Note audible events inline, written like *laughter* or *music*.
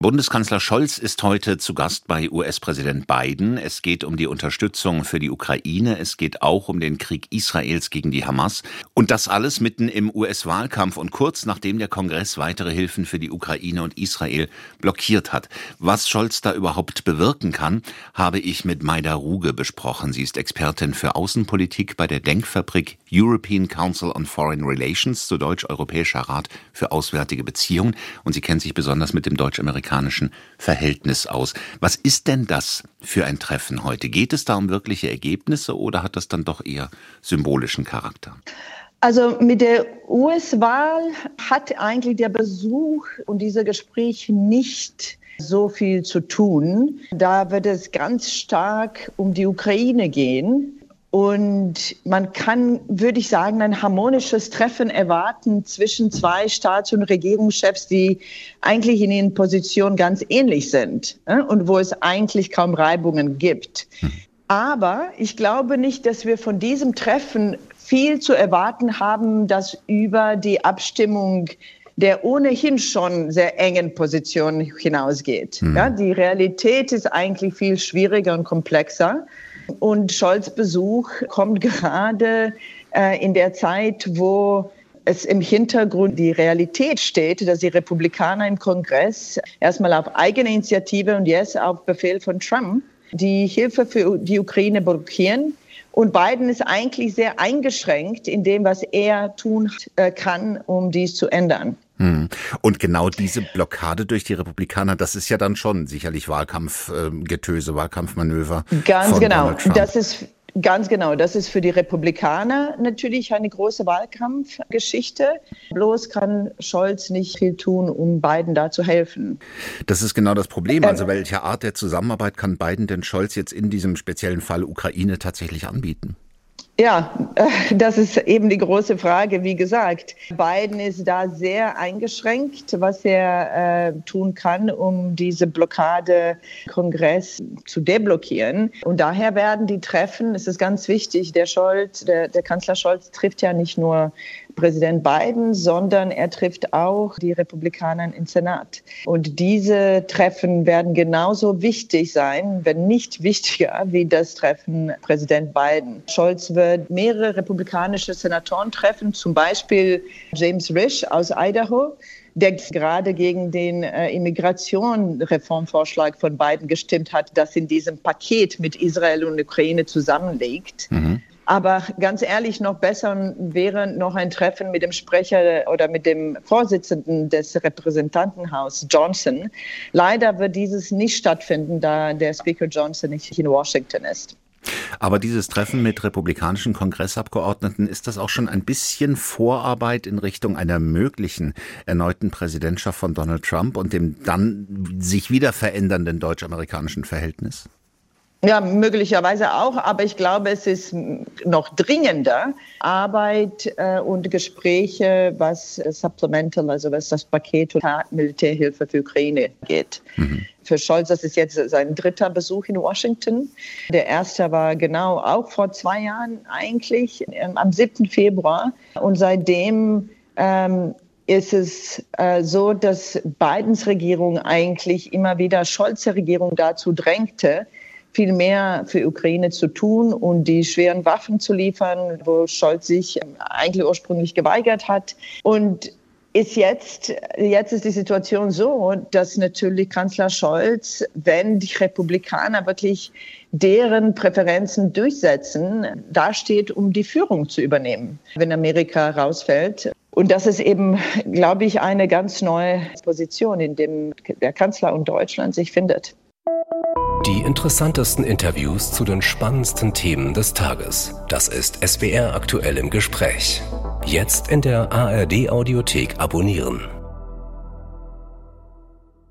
Bundeskanzler Scholz ist heute zu Gast bei US-Präsident Biden. Es geht um die Unterstützung für die Ukraine. Es geht auch um den Krieg Israels gegen die Hamas. Und das alles mitten im US-Wahlkampf und kurz nachdem der Kongress weitere Hilfen für die Ukraine und Israel blockiert hat. Was Scholz da überhaupt bewirken kann, habe ich mit Maida Ruge besprochen. Sie ist Expertin für Außenpolitik bei der Denkfabrik European Council on Foreign Relations, zu Deutsch Europäischer Rat für Auswärtige Beziehungen. Und sie kennt sich besonders mit dem deutsch-amerikanischen amerikanischen Verhältnis aus. Was ist denn das für ein Treffen heute? Geht es da um wirkliche Ergebnisse oder hat das dann doch eher symbolischen Charakter? Also mit der US-Wahl hat eigentlich der Besuch und dieser Gespräch nicht so viel zu tun. Da wird es ganz stark um die Ukraine gehen. Und man kann, würde ich sagen, ein harmonisches Treffen erwarten zwischen zwei Staats- und Regierungschefs, die eigentlich in ihren Positionen ganz ähnlich sind und wo es eigentlich kaum Reibungen gibt. Hm. Aber ich glaube nicht, dass wir von diesem Treffen viel zu erwarten haben, das über die Abstimmung der ohnehin schon sehr engen Position hinausgeht. Mhm. Ja, die Realität ist eigentlich viel schwieriger und komplexer. Und Scholz Besuch kommt gerade äh, in der Zeit, wo es im Hintergrund die Realität steht, dass die Republikaner im Kongress erstmal auf eigene Initiative und jetzt auf Befehl von Trump die Hilfe für die Ukraine blockieren. Und Biden ist eigentlich sehr eingeschränkt in dem, was er tun äh, kann, um dies zu ändern. Hm. Und genau diese Blockade durch die Republikaner, das ist ja dann schon sicherlich Wahlkampfgetöse, Wahlkampfmanöver. Ganz genau. Das ist Ganz genau. Das ist für die Republikaner natürlich eine große Wahlkampfgeschichte. Bloß kann Scholz nicht viel tun, um Biden da zu helfen. Das ist genau das Problem. Also welche Art der Zusammenarbeit kann Biden denn Scholz jetzt in diesem speziellen Fall Ukraine tatsächlich anbieten? Ja, *laughs* das ist eben die große Frage. Wie gesagt, Biden ist da sehr eingeschränkt, was er äh, tun kann, um diese Blockade Kongress zu deblockieren. Und daher werden die Treffen, es ist ganz wichtig, der Scholz, der, der Kanzler Scholz trifft ja nicht nur Präsident Biden, sondern er trifft auch die Republikaner im Senat. Und diese Treffen werden genauso wichtig sein, wenn nicht wichtiger, wie das Treffen Präsident Biden. Scholz wird mehrere republikanische Senatoren treffen, zum Beispiel James Risch aus Idaho der gerade gegen den äh, Immigrationsreformvorschlag von Biden gestimmt hat, das in diesem Paket mit Israel und Ukraine zusammenlegt. Mhm. Aber ganz ehrlich, noch besser wäre noch ein Treffen mit dem Sprecher oder mit dem Vorsitzenden des Repräsentantenhauses Johnson. Leider wird dieses nicht stattfinden, da der Speaker Johnson nicht in Washington ist. Aber dieses Treffen mit republikanischen Kongressabgeordneten, ist das auch schon ein bisschen Vorarbeit in Richtung einer möglichen erneuten Präsidentschaft von Donald Trump und dem dann sich wieder verändernden deutsch-amerikanischen Verhältnis? Ja, möglicherweise auch, aber ich glaube, es ist noch dringender Arbeit äh, und Gespräche, was Supplemental, also was das Paket Militärhilfe für Ukraine geht. Mhm. Für Scholz, das ist jetzt sein dritter Besuch in Washington. Der erste war genau auch vor zwei Jahren eigentlich, ähm, am 7. Februar. Und seitdem ähm, ist es äh, so, dass Bidens Regierung eigentlich immer wieder Scholzer Regierung dazu drängte, viel mehr für Ukraine zu tun und die schweren Waffen zu liefern, wo Scholz sich eigentlich ursprünglich geweigert hat. Und ist jetzt, jetzt ist die Situation so, dass natürlich Kanzler Scholz, wenn die Republikaner wirklich deren Präferenzen durchsetzen, dasteht, um die Führung zu übernehmen, wenn Amerika rausfällt. Und das ist eben, glaube ich, eine ganz neue Position, in dem der Kanzler und Deutschland sich findet. Die interessantesten Interviews zu den spannendsten Themen des Tages. Das ist SWR aktuell im Gespräch. Jetzt in der ARD Audiothek abonnieren.